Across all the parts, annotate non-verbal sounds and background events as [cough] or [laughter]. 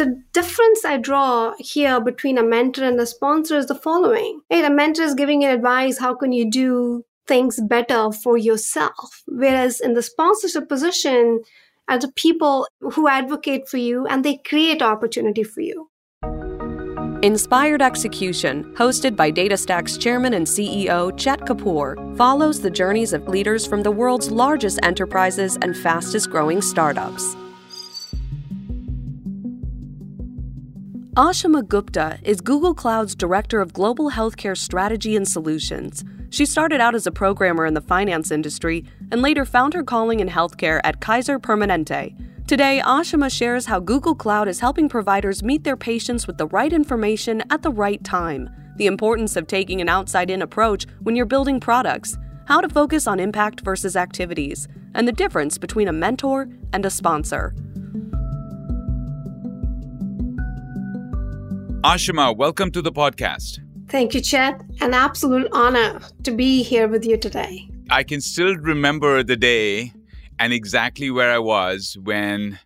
The difference I draw here between a mentor and a sponsor is the following. Right? A mentor is giving you advice, how can you do things better for yourself? Whereas in the sponsorship position, are the people who advocate for you and they create opportunity for you. Inspired Execution, hosted by DataStax's chairman and CEO Chet Kapoor, follows the journeys of leaders from the world's largest enterprises and fastest growing startups. Ashima Gupta is Google Cloud's Director of Global Healthcare Strategy and Solutions. She started out as a programmer in the finance industry and later found her calling in healthcare at Kaiser Permanente. Today, Ashima shares how Google Cloud is helping providers meet their patients with the right information at the right time, the importance of taking an outside in approach when you're building products, how to focus on impact versus activities, and the difference between a mentor and a sponsor. Ashima, welcome to the podcast. Thank you, Chet. An absolute honor to be here with you today. I can still remember the day and exactly where I was when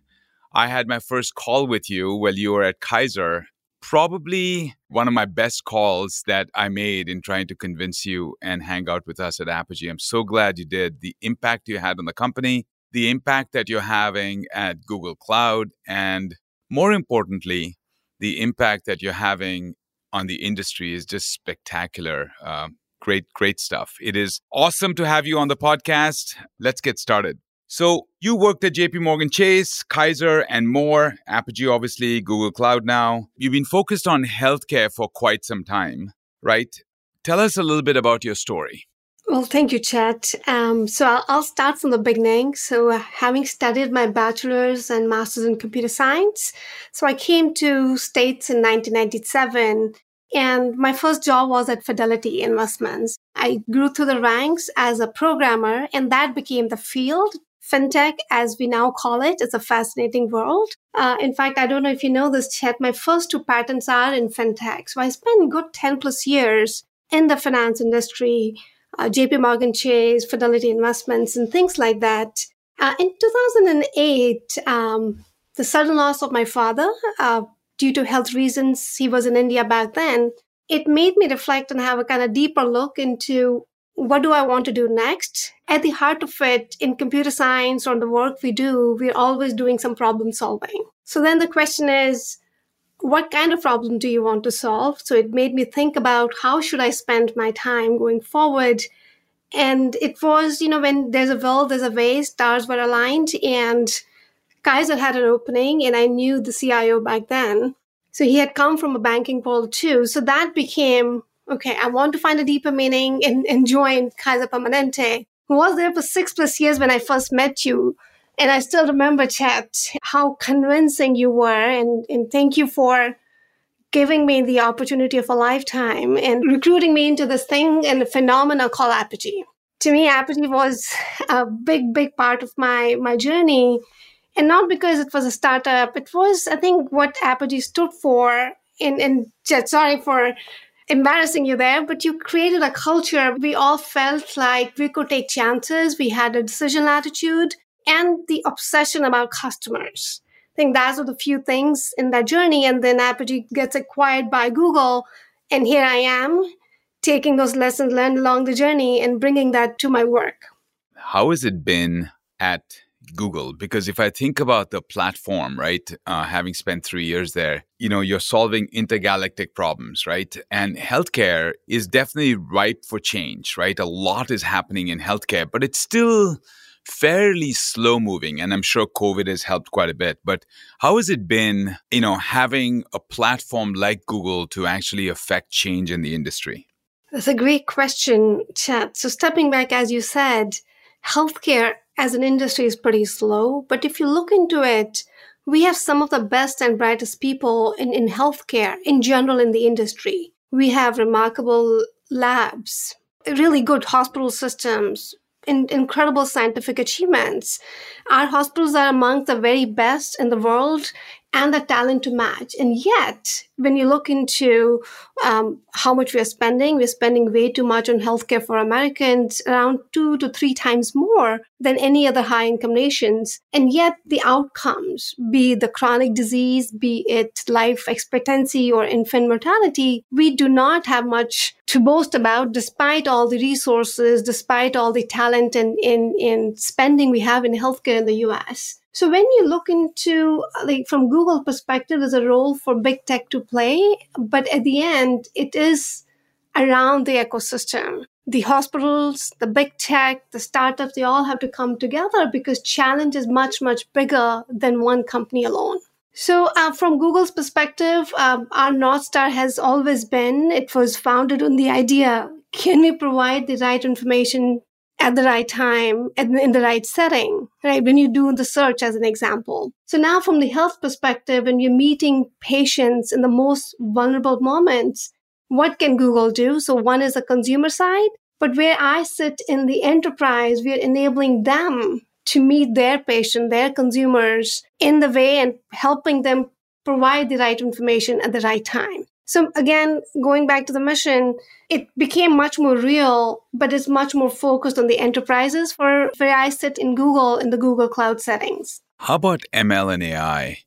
I had my first call with you while you were at Kaiser. Probably one of my best calls that I made in trying to convince you and hang out with us at Apigee. I'm so glad you did. The impact you had on the company, the impact that you're having at Google Cloud, and more importantly, the impact that you're having on the industry is just spectacular. Uh, great, great stuff. It is awesome to have you on the podcast. Let's get started. So, you worked at JP Morgan Chase, Kaiser, and more. Apigee, obviously, Google Cloud now. You've been focused on healthcare for quite some time, right? Tell us a little bit about your story. Well, thank you, Chet. Um, so I'll, I'll, start from the beginning. So, uh, having studied my bachelor's and master's in computer science, so I came to States in 1997, and my first job was at Fidelity Investments. I grew through the ranks as a programmer, and that became the field. FinTech, as we now call it, is a fascinating world. Uh, in fact, I don't know if you know this, Chet. My first two patents are in FinTech. So I spent good 10 plus years in the finance industry uh, JP Morgan Chase, Fidelity Investments, and things like that. Uh, in 2008, um, the sudden loss of my father, uh, due to health reasons, he was in India back then, it made me reflect and have a kind of deeper look into what do I want to do next? At the heart of it, in computer science or the work we do, we're always doing some problem solving. So then the question is, what kind of problem do you want to solve? So it made me think about how should i spend my time going forward. And it was you know when there's a will there's a way stars were aligned and kaiser had an opening and i knew the cio back then. So he had come from a banking world too. So that became okay i want to find a deeper meaning and, and join kaiser permanente who was there for six plus years when i first met you and I still remember, Chet, how convincing you were. And, and thank you for giving me the opportunity of a lifetime and recruiting me into this thing and a phenomenon called Apigee. To me, Apigee was a big, big part of my, my journey. And not because it was a startup, it was, I think, what Apigee stood for. And, and Chet, sorry for embarrassing you there, but you created a culture. We all felt like we could take chances. We had a decision attitude and the obsession about customers. I think that's the few things in that journey. And then Apigee gets acquired by Google. And here I am taking those lessons learned along the journey and bringing that to my work. How has it been at Google? Because if I think about the platform, right, uh, having spent three years there, you know, you're solving intergalactic problems, right? And healthcare is definitely ripe for change, right? A lot is happening in healthcare, but it's still fairly slow moving and i'm sure covid has helped quite a bit but how has it been you know having a platform like google to actually affect change in the industry? That's a great question chet so stepping back as you said healthcare as an industry is pretty slow but if you look into it we have some of the best and brightest people in, in healthcare in general in the industry. We have remarkable labs really good hospital systems in, incredible scientific achievements. Our hospitals are among the very best in the world, and the talent to match. And yet, when you look into um, how much we're spending, we're spending way too much on healthcare for Americans, around two to three times more than any other high income nations. And yet, the outcomes, be the chronic disease, be it life expectancy or infant mortality, we do not have much to boast about despite all the resources, despite all the talent and in, in spending we have in healthcare in the US. So when you look into like from Google perspective, there's a role for big tech to play, but at the end, it is around the ecosystem. The hospitals, the big tech, the startups, they all have to come together because challenge is much, much bigger than one company alone. So, uh, from Google's perspective, um, our North Star has always been it was founded on the idea can we provide the right information at the right time and in the right setting, right? When you do the search as an example. So now from the health perspective, when you're meeting patients in the most vulnerable moments, what can Google do? So one is the consumer side, but where I sit in the enterprise, we're enabling them to meet their patient, their consumers in the way and helping them provide the right information at the right time. So again, going back to the mission, it became much more real, but it's much more focused on the enterprises for where I sit in Google in the Google Cloud settings. How about ML and AI?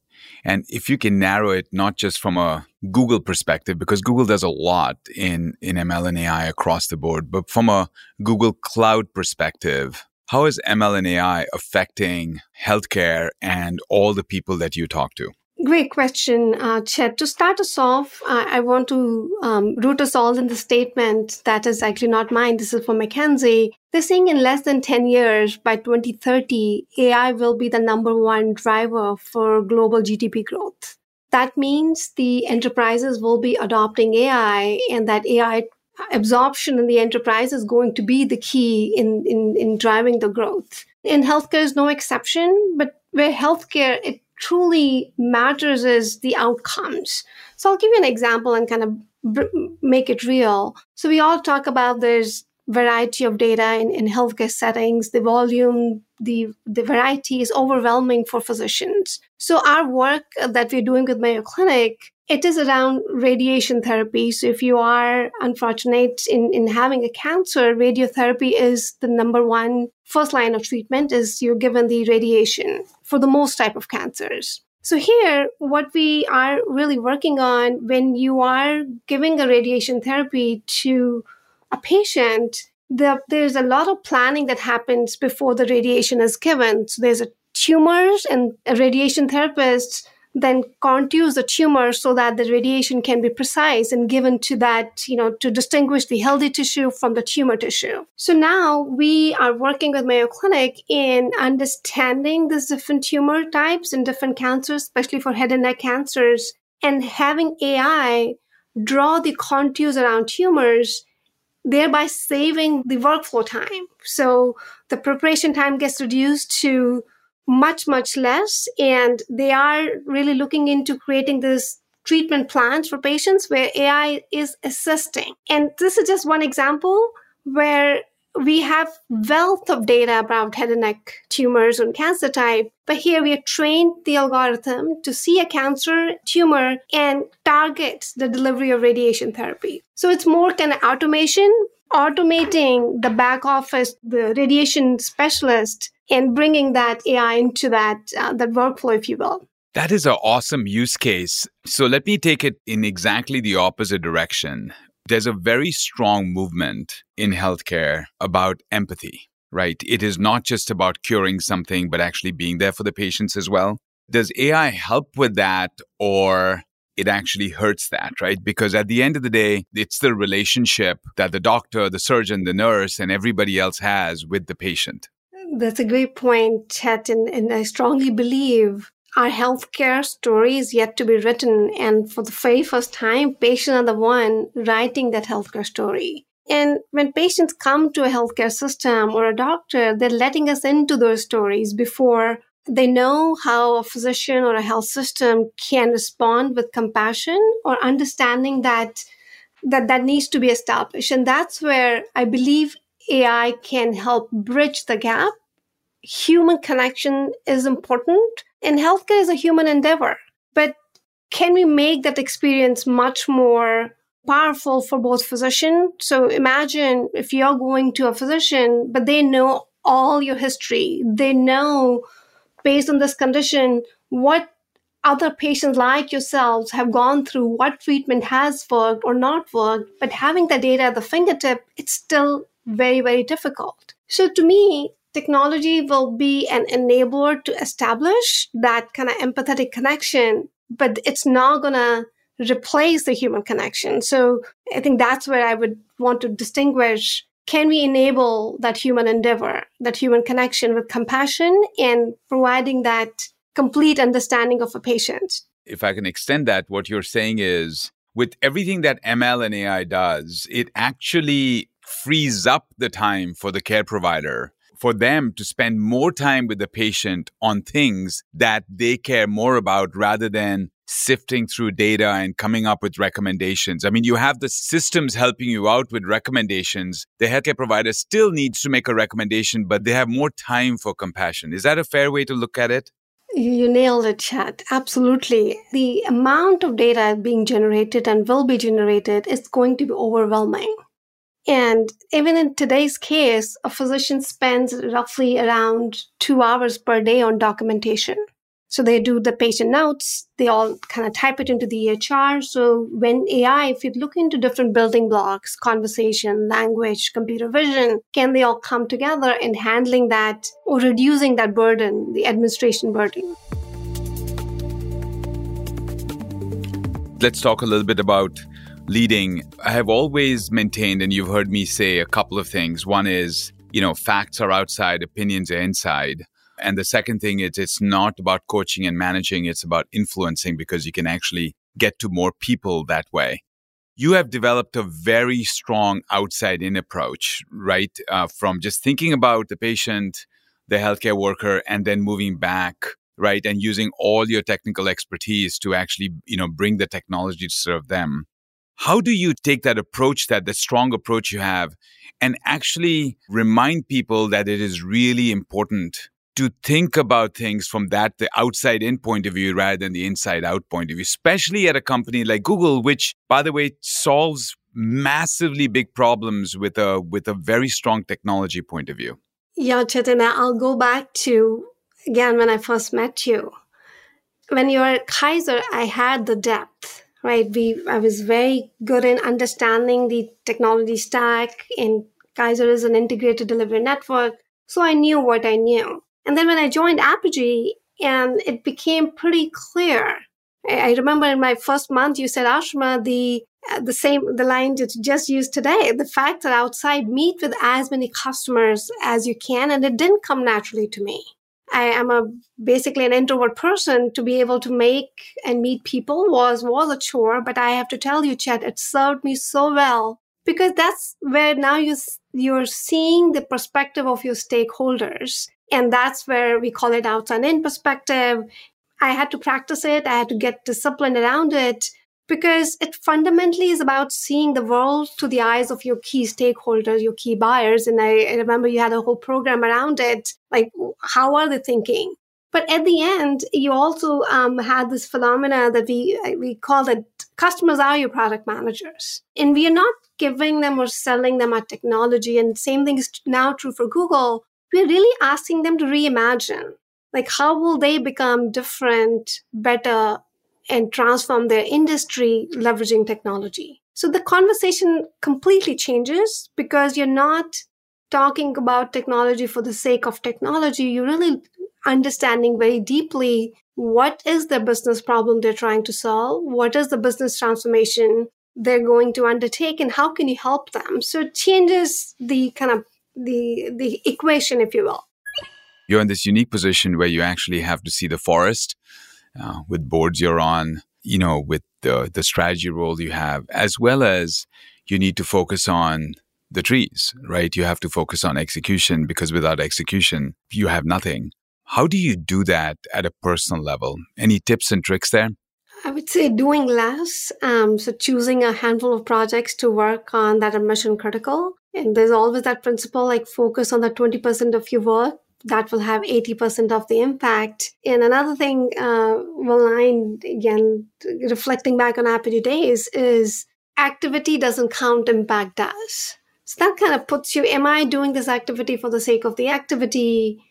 And if you can narrow it not just from a Google perspective, because Google does a lot in, in ML and AI across the board, but from a Google Cloud perspective, how is ML and AI affecting healthcare and all the people that you talk to? Great question, uh, Chet. To start us off, I want to um, root us all in the statement that is actually not mine. This is from McKinsey. They're saying in less than 10 years, by 2030, AI will be the number one driver for global GDP growth. That means the enterprises will be adopting AI and that AI absorption in the enterprise is going to be the key in, in, in driving the growth. In healthcare is no exception, but where healthcare, it truly matters is the outcomes. So I'll give you an example and kind of make it real. So we all talk about there's variety of data in, in healthcare settings, the volume, the, the variety is overwhelming for physicians. So our work that we're doing with Mayo Clinic it is around radiation therapy. So if you are unfortunate in, in having a cancer, radiotherapy is the number one first line of treatment is you're given the radiation for the most type of cancers. So here, what we are really working on when you are giving a radiation therapy to a patient, the, there's a lot of planning that happens before the radiation is given. So there's a tumors and a radiation therapist then contours the tumor so that the radiation can be precise and given to that, you know, to distinguish the healthy tissue from the tumor tissue. So now we are working with Mayo Clinic in understanding these different tumor types and different cancers, especially for head and neck cancers, and having AI draw the contours around tumors thereby saving the workflow time. So the preparation time gets reduced to much, much less. And they are really looking into creating this treatment plans for patients where AI is assisting. And this is just one example where we have wealth of data about head and neck tumors and cancer type but here we have trained the algorithm to see a cancer tumor and target the delivery of radiation therapy so it's more kind of automation automating the back office the radiation specialist and bringing that AI into that uh, that workflow, if you will. That is an awesome use case. So let me take it in exactly the opposite direction. There's a very strong movement in healthcare about empathy, right? It is not just about curing something, but actually being there for the patients as well. Does AI help with that or it actually hurts that, right? Because at the end of the day, it's the relationship that the doctor, the surgeon, the nurse, and everybody else has with the patient. That's a great point, Chet. And, and I strongly believe our healthcare story is yet to be written. And for the very first time, patients are the one writing that healthcare story. And when patients come to a healthcare system or a doctor, they're letting us into those stories before they know how a physician or a health system can respond with compassion or understanding that that that needs to be established and that's where i believe AI can help bridge the gap. Human connection is important, and healthcare is a human endeavor. But can we make that experience much more powerful for both physician? So imagine if you're going to a physician, but they know all your history. They know based on this condition what other patients like yourselves have gone through, what treatment has worked or not worked. But having the data at the fingertip, it's still very, very difficult. So to me, technology will be an enabler to establish that kind of empathetic connection, but it's not going to replace the human connection. So I think that's where I would want to distinguish can we enable that human endeavor, that human connection with compassion and providing that complete understanding of a patient? If I can extend that, what you're saying is with everything that ML and AI does, it actually frees up the time for the care provider for them to spend more time with the patient on things that they care more about rather than sifting through data and coming up with recommendations. I mean, you have the systems helping you out with recommendations. The healthcare provider still needs to make a recommendation, but they have more time for compassion. Is that a fair way to look at it? You nailed it, Chet. Absolutely. The amount of data being generated and will be generated is going to be overwhelming. And even in today's case, a physician spends roughly around two hours per day on documentation. So they do the patient notes, they all kind of type it into the EHR. So when AI, if you look into different building blocks, conversation, language, computer vision, can they all come together in handling that or reducing that burden, the administration burden? Let's talk a little bit about leading, I have always maintained, and you've heard me say a couple of things. One is, you know, facts are outside, opinions are inside. And the second thing is, it's not about coaching and managing, it's about influencing because you can actually get to more people that way. You have developed a very strong outside in approach, right? Uh, from just thinking about the patient, the healthcare worker, and then moving back right and using all your technical expertise to actually you know bring the technology to serve them how do you take that approach, that the strong approach you have, and actually remind people that it is really important to think about things from that the outside in point of view rather than the inside out point of view, especially at a company like Google, which, by the way, solves massively big problems with a with a very strong technology point of view. Yeah, Chaitanya, I'll go back to again when I first met you. When you were at Kaiser, I had the depth right? We I was very good in understanding the technology stack, and Kaiser is an integrated delivery network, so I knew what I knew. And then when I joined Apigee, and it became pretty clear. I remember in my first month, you said, Ashima, the uh, the same the line that you just used today. The fact that outside meet with as many customers as you can, and it didn't come naturally to me. I am a basically an introvert person. To be able to make and meet people was was a chore but I have to tell you Chet it served me so well. Because that's where now you you're seeing the perspective of your stakeholders. And that's where we call it outside in perspective. I had to practice it. I had to get disciplined around it because it fundamentally is about seeing the world through the eyes of your key stakeholders, your key buyers. And I, I, remember you had a whole program around it. Like, how are they thinking? But at the end, you also um, had this phenomena that we we call it customers are your product managers, and we are not giving them or selling them our technology. And same thing is now true for Google. We're really asking them to reimagine, like how will they become different, better, and transform their industry leveraging technology. So the conversation completely changes because you're not talking about technology for the sake of technology. You're really understanding very deeply what is the business problem they're trying to solve, what is the business transformation they're going to undertake, and how can you help them. So it changes the kind of the the equation, if you will. You're in this unique position where you actually have to see the forest uh, with boards you're on, you know, with the, the strategy role you have, as well as you need to focus on the trees, right? You have to focus on execution because without execution, you have nothing. How do you do that at a personal level? Any tips and tricks there? I would say doing less. Um, so choosing a handful of projects to work on that are mission critical. And there's always that principle like focus on the 20% of your work that will have 80% of the impact. And another thing, uh, I, again, reflecting back on Apigee days is activity doesn't count, impact does. So that kind of puts you, am I doing this activity for the sake of the activity?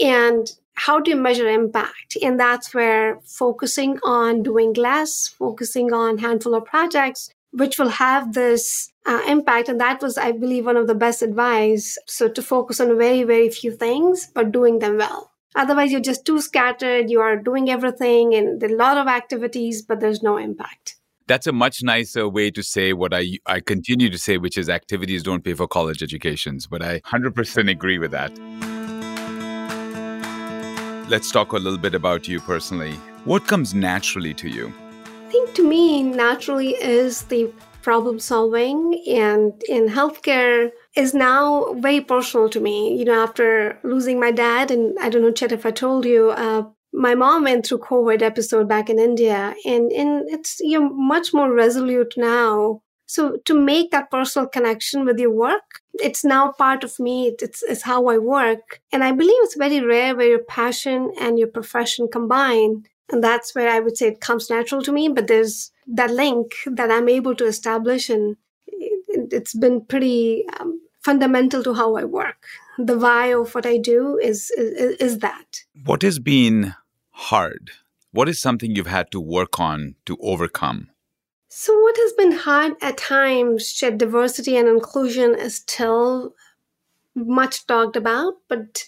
And how do you measure impact? And that's where focusing on doing less, focusing on handful of projects, which will have this uh, impact. And that was, I believe, one of the best advice. So to focus on very, very few things, but doing them well. Otherwise, you're just too scattered. You are doing everything and a lot of activities, but there's no impact. That's a much nicer way to say what I, I continue to say, which is activities don't pay for college educations. But I 100% agree with that. Let's talk a little bit about you personally. What comes naturally to you? Think to me, naturally is the problem solving and in healthcare is now very personal to me. You know, after losing my dad, and I don't know, Chet, if I told you, uh, my mom went through COVID episode back in India, and, and it's you're much more resolute now. So to make that personal connection with your work, it's now part of me. It's, it's how I work. And I believe it's very rare where your passion and your profession combine. And that's where I would say it comes natural to me. But there's that link that I'm able to establish, and it's been pretty um, fundamental to how I work. The why of what I do is, is is that. What has been hard? What is something you've had to work on to overcome? So, what has been hard at times, Chet diversity and inclusion is still much talked about, but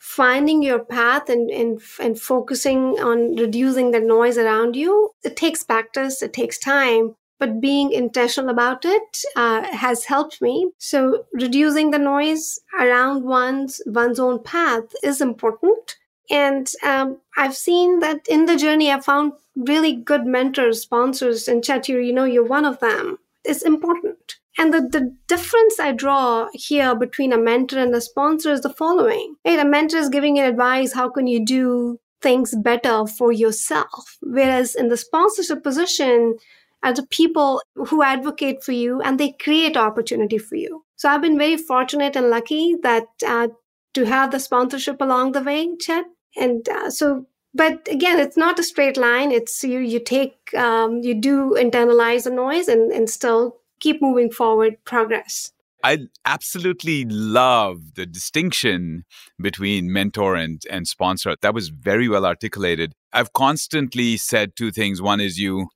finding your path and, and, and focusing on reducing the noise around you, it takes practice, it takes time, but being intentional about it uh, has helped me. So reducing the noise around one's one's own path is important. And um, I've seen that in the journey, I found really good mentors, sponsors, and you, you know, you're one of them. It's important. And the, the difference I draw here between a mentor and a sponsor is the following. Right? A mentor is giving you advice, how can you do things better for yourself? Whereas in the sponsorship position, are the people who advocate for you and they create opportunity for you. So I've been very fortunate and lucky that uh, to have the sponsorship along the way, Chet. And uh, so but again it's not a straight line it's you you take um, you do internalize the noise and and still keep moving forward progress I absolutely love the distinction between mentor and, and sponsor. That was very well articulated. I've constantly said two things. One is you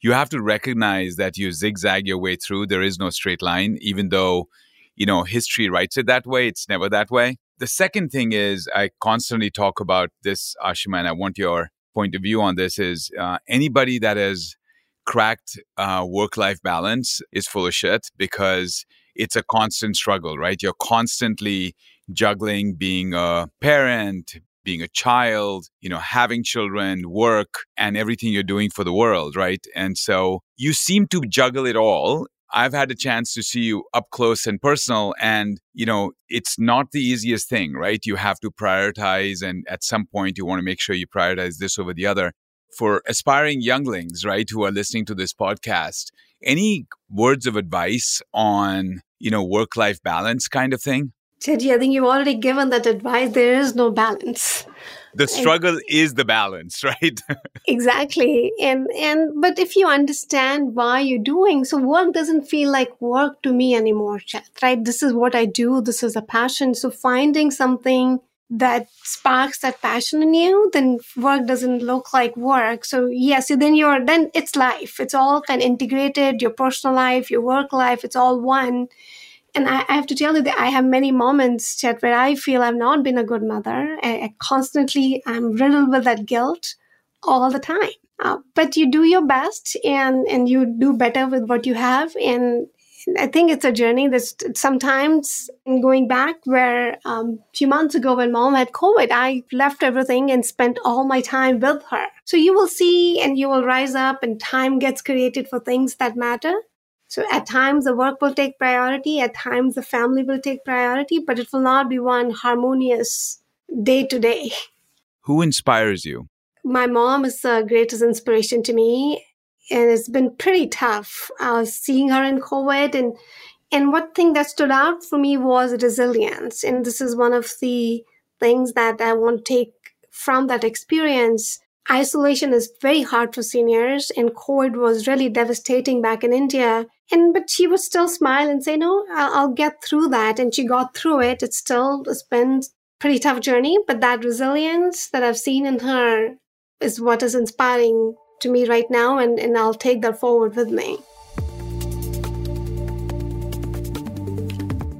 you have to recognize that you zigzag your way through. There is no straight line, even though, you know, history writes it that way. It's never that way. The second thing is I constantly talk about this, Ashima, and I want your point of view on this is uh, anybody that has cracked uh, work life balance is full of shit because it's a constant struggle, right? You're constantly juggling being a parent, being a child, you know, having children, work, and everything you're doing for the world, right? And so you seem to juggle it all I've had a chance to see you up close and personal. And, you know, it's not the easiest thing, right? You have to prioritize. And at some point, you want to make sure you prioritize this over the other. For aspiring younglings, right, who are listening to this podcast, any words of advice on, you know, work life balance kind of thing? Teddy, I think you've already given that advice. There is no balance. The struggle is the balance [laughs] right? Exactly. And and but if you understand why you're doing so work doesn't feel like work to me anymore Chet, right? This is what i do. This is a passion. So finding something that sparks that passion in you then work doesn't look like work so yes then you're then it's life it's all kind of integrated your personal life your work life it's all one and I, I, have to tell you that I have many moments, where I feel I've not been a good mother. I, constantly I'm riddled with that guilt all the time. Uh, but you do your best and and you do better with what you have. And I think it's a journey that's sometimes going back where um, a few months ago when mom had COVID, I left everything and spent all my time with her. So you will see and you will rise up and time gets created for things that matter. So at times the work will take priority, at times the family will take priority, but it will not be one harmonious day to day. Who inspires you? My mom is the greatest inspiration to me, and it's been pretty tough uh, seeing her in COVID. And and one thing that stood out for me was resilience, and this is one of the things that I want to take from that experience. Isolation is very hard for seniors, and COVID was really devastating back in India. And but she would still smile and say, "No, I'll, I'll get through that." And she got through it. It's still it's been pretty tough journey, but that resilience that I've seen in her is what is inspiring to me right now, and, and I'll take that forward with me.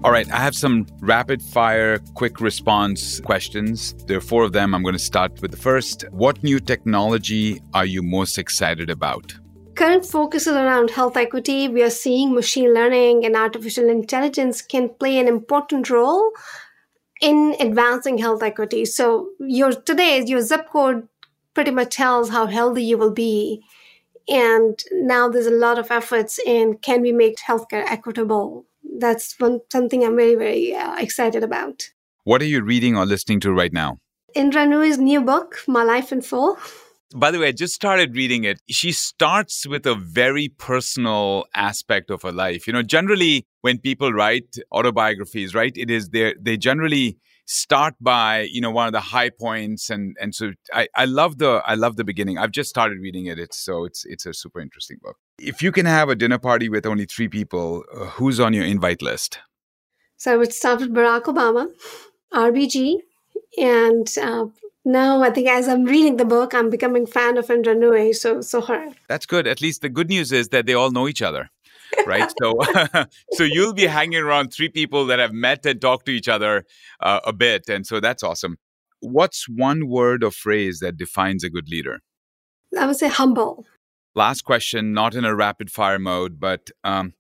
All right, I have some rapid fire quick response questions. There are four of them. I'm going to start with the first. What new technology are you most excited about? Current focus is around health equity. We are seeing machine learning and artificial intelligence can play an important role in advancing health equity. So your today is your zip code pretty much tells how healthy you will be. And now there's a lot of efforts in can we make healthcare equitable? that's one something I'm very very uh, excited about. What are you reading or listening to right now? Indra Nooyi's new book, My Life in Full. By the way, I just started reading it. She starts with a very personal aspect of her life. You know, generally when people write autobiographies, right, it is they they generally start by you know one of the high points and and so I, I love the I love the beginning. I've just started reading it. It's so it's it's a super interesting book. If you can have a dinner party with only three people, uh, who's on your invite list? So I would start with Barack Obama, RBG, and uh, now I think as I'm reading the book, I'm becoming fan of Indra Nooyi. So so her. That's good. At least the good news is that they all know each other right? so, [laughs] so you'll be hanging around three people that have met and talked to each other uh, a bit, and so that's awesome. What's one word or phrase that defines a good leader? I would say humble. Last question, not in a rapid fire mode, but um,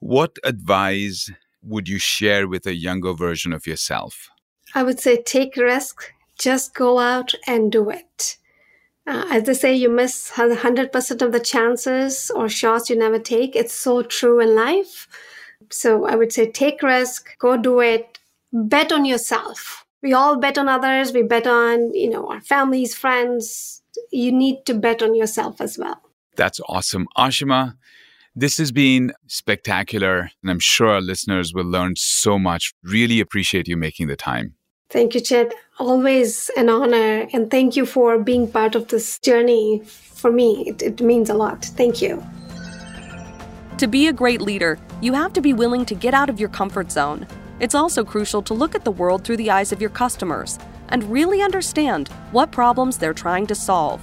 what advice would you share with a younger version of yourself? I would say take risk, just go out and do it. Uh, as they say, you miss 100% of the chances or shots you never take. It's so true in life. So I would say take risk, go do it, bet on yourself. We all bet on others. We bet on, you know, our families, friends. You need to bet on yourself as well. That's awesome. Ashima, this has been spectacular, and I'm sure our listeners will learn so much. Really appreciate you making the time. Thank you, Chet. Always an honor. And thank you for being part of this journey. For me, it, it means a lot. Thank you. To be a great leader, you have to be willing to get out of your comfort zone. It's also crucial to look at the world through the eyes of your customers and really understand what problems they're trying to solve.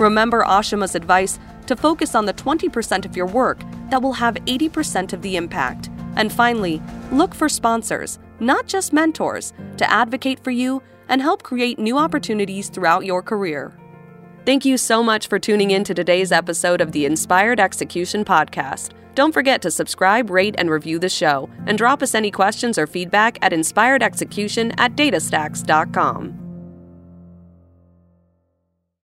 Remember Ashima's advice to focus on the 20% of your work that will have 80% of the impact. And finally, look for sponsors not just mentors, to advocate for you and help create new opportunities throughout your career. Thank you so much for tuning in to today's episode of the Inspired Execution Podcast. Don't forget to subscribe, rate, and review the show, and drop us any questions or feedback at inspiredexecution at datastax.com.